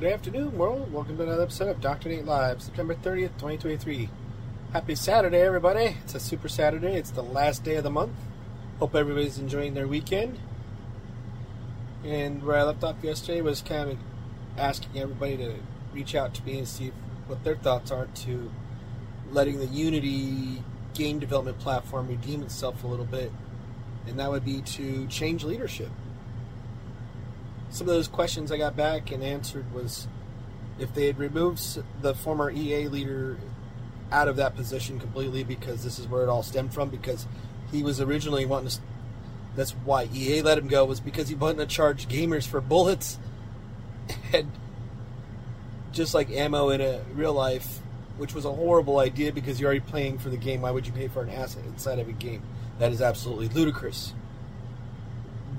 Good afternoon, world. Welcome to another episode of Dr. Nate Live, September 30th, 2023. Happy Saturday, everybody. It's a super Saturday. It's the last day of the month. Hope everybody's enjoying their weekend. And where I left off yesterday was kind of asking everybody to reach out to me and see what their thoughts are to letting the Unity game development platform redeem itself a little bit. And that would be to change leadership some of those questions I got back and answered was if they had removed the former EA leader out of that position completely because this is where it all stemmed from because he was originally wanting to that's why EA let him go was because he wanted to charge gamers for bullets. And just like ammo in a real life which was a horrible idea because you're already paying for the game why would you pay for an asset inside of a game that is absolutely ludicrous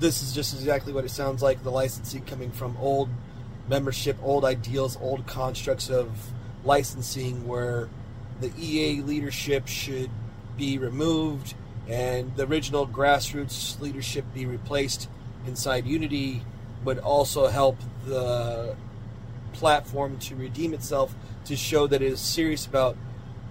this is just exactly what it sounds like the licensing coming from old membership, old ideals, old constructs of licensing where the EA leadership should be removed and the original grassroots leadership be replaced inside Unity would also help the platform to redeem itself to show that it is serious about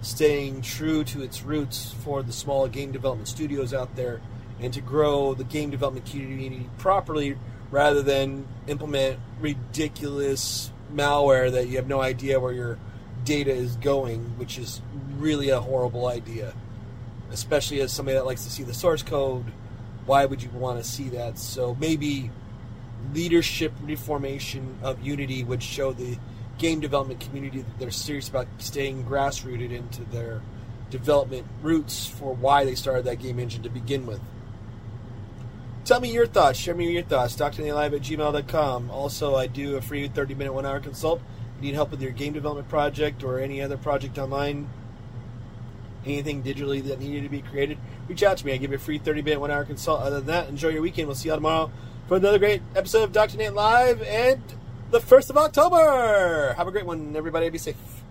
staying true to its roots for the small game development studios out there and to grow the game development community properly rather than implement ridiculous malware that you have no idea where your data is going, which is really a horrible idea. Especially as somebody that likes to see the source code, why would you want to see that? So maybe leadership reformation of Unity would show the game development community that they're serious about staying grassrooted into their development roots for why they started that game engine to begin with. Tell me your thoughts. Share me your thoughts. DrNatelive at gmail.com. Also, I do a free 30 minute, one hour consult. You need help with your game development project or any other project online, anything digitally that needed to be created, reach out to me. I give you a free 30 minute, one hour consult. Other than that, enjoy your weekend. We'll see you all tomorrow for another great episode of Dr. Nate Live and the 1st of October. Have a great one, everybody. Be safe.